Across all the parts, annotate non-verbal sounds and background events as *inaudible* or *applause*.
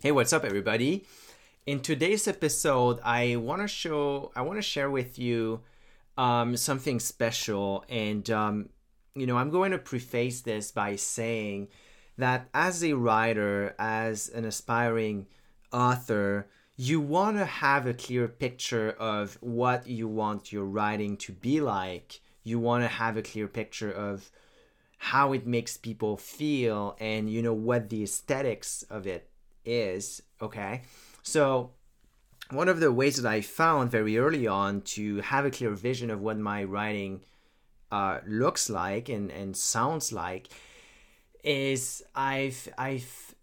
Hey, what's up, everybody? In today's episode, I want to show, I want to share with you um, something special. And, um, you know, I'm going to preface this by saying that as a writer, as an aspiring author, you want to have a clear picture of what you want your writing to be like. You want to have a clear picture of how it makes people feel and, you know, what the aesthetics of it is. Okay. So, one of the ways that I found very early on to have a clear vision of what my writing uh, looks like and, and sounds like is I've I've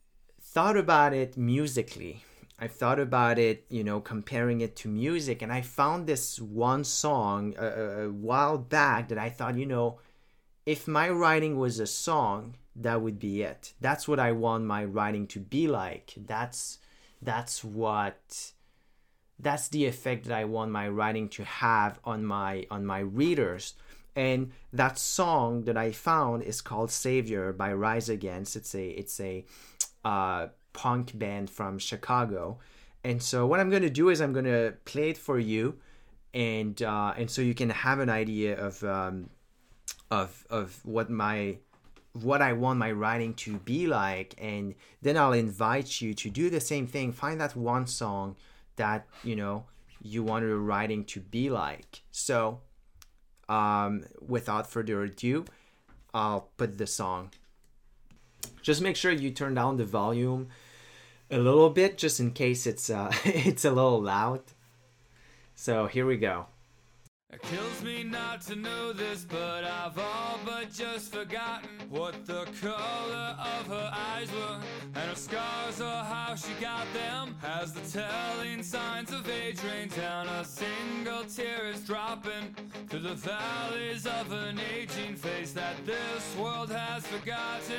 thought about it musically. I've thought about it, you know, comparing it to music, and I found this one song a, a while back that I thought, you know, if my writing was a song, that would be it. That's what i want my writing to be like. That's that's what that's the effect that i want my writing to have on my on my readers. And that song that i found is called savior by rise against. It's a it's a uh, punk band from chicago. And so what i'm going to do is i'm going to play it for you and uh, and so you can have an idea of um, of of what my what I want my writing to be like, and then I'll invite you to do the same thing. Find that one song that you know you want your writing to be like. So, um, without further ado, I'll put the song. Just make sure you turn down the volume a little bit, just in case it's uh, *laughs* it's a little loud. So here we go. It kills me not to know this, but I've all but just forgotten what the color of her eyes were, and her scars or how she got them. Has the telling signs of age rain down, a single tear is dropping through the valleys of an aging face that this world has forgotten.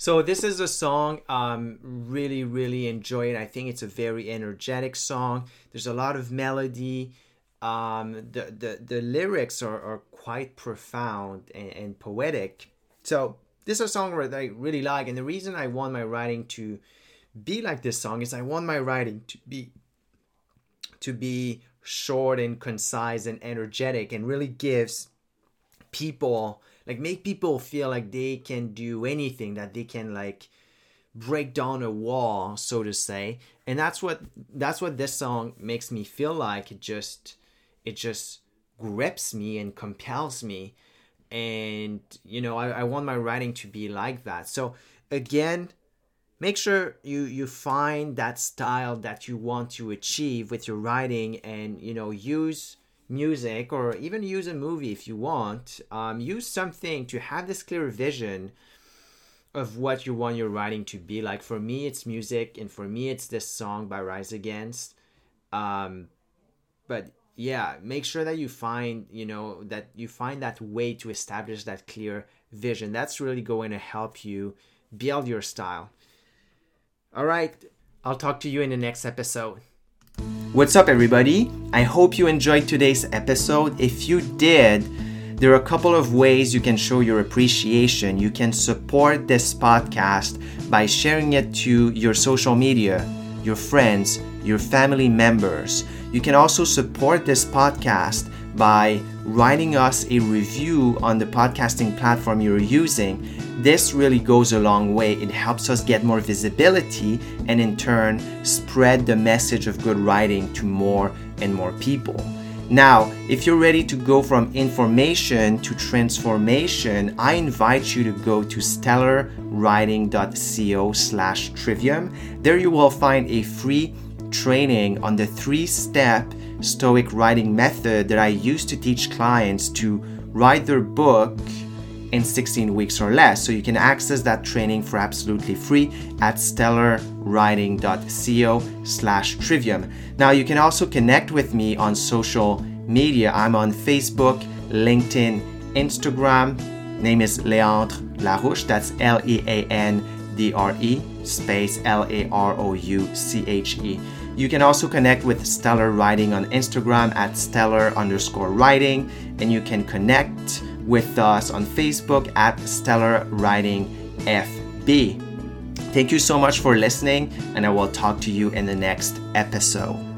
So this is a song um really really enjoy it. I think it's a very energetic song. There's a lot of melody. Um the the, the lyrics are, are quite profound and, and poetic. So this is a song that I really like and the reason I want my writing to be like this song is I want my writing to be to be short and concise and energetic and really gives people like make people feel like they can do anything that they can like break down a wall so to say. And that's what that's what this song makes me feel like. It just it just grips me and compels me. And you know I, I want my writing to be like that. So again make sure you you find that style that you want to achieve with your writing and you know use music or even use a movie if you want um, use something to have this clear vision of what you want your writing to be like. For me it's music and for me it's this song by rise against. Um, but yeah make sure that you find you know that you find that way to establish that clear vision. That's really going to help you build your style. All right i'll talk to you in the next episode What's up, everybody? I hope you enjoyed today's episode. If you did, there are a couple of ways you can show your appreciation. You can support this podcast by sharing it to your social media, your friends, your family members. You can also support this podcast by writing us a review on the podcasting platform you're using. This really goes a long way. It helps us get more visibility and, in turn, spread the message of good writing to more and more people. Now, if you're ready to go from information to transformation, I invite you to go to stellarwriting.co slash trivium. There you will find a free training on the three-step stoic writing method that I use to teach clients to write their book in 16 weeks or less. So you can access that training for absolutely free at stellarwriting.co slash trivium. Now you can also connect with me on social media. I'm on Facebook, LinkedIn, Instagram. Name is Leandre Larouche. That's L-E-A-N-D-R-E space L-A-R-O-U-C-H-E. You can also connect with Stellar Writing on Instagram at stellar underscore writing, and you can connect with us on Facebook at Stellar Writing FB. Thank you so much for listening, and I will talk to you in the next episode.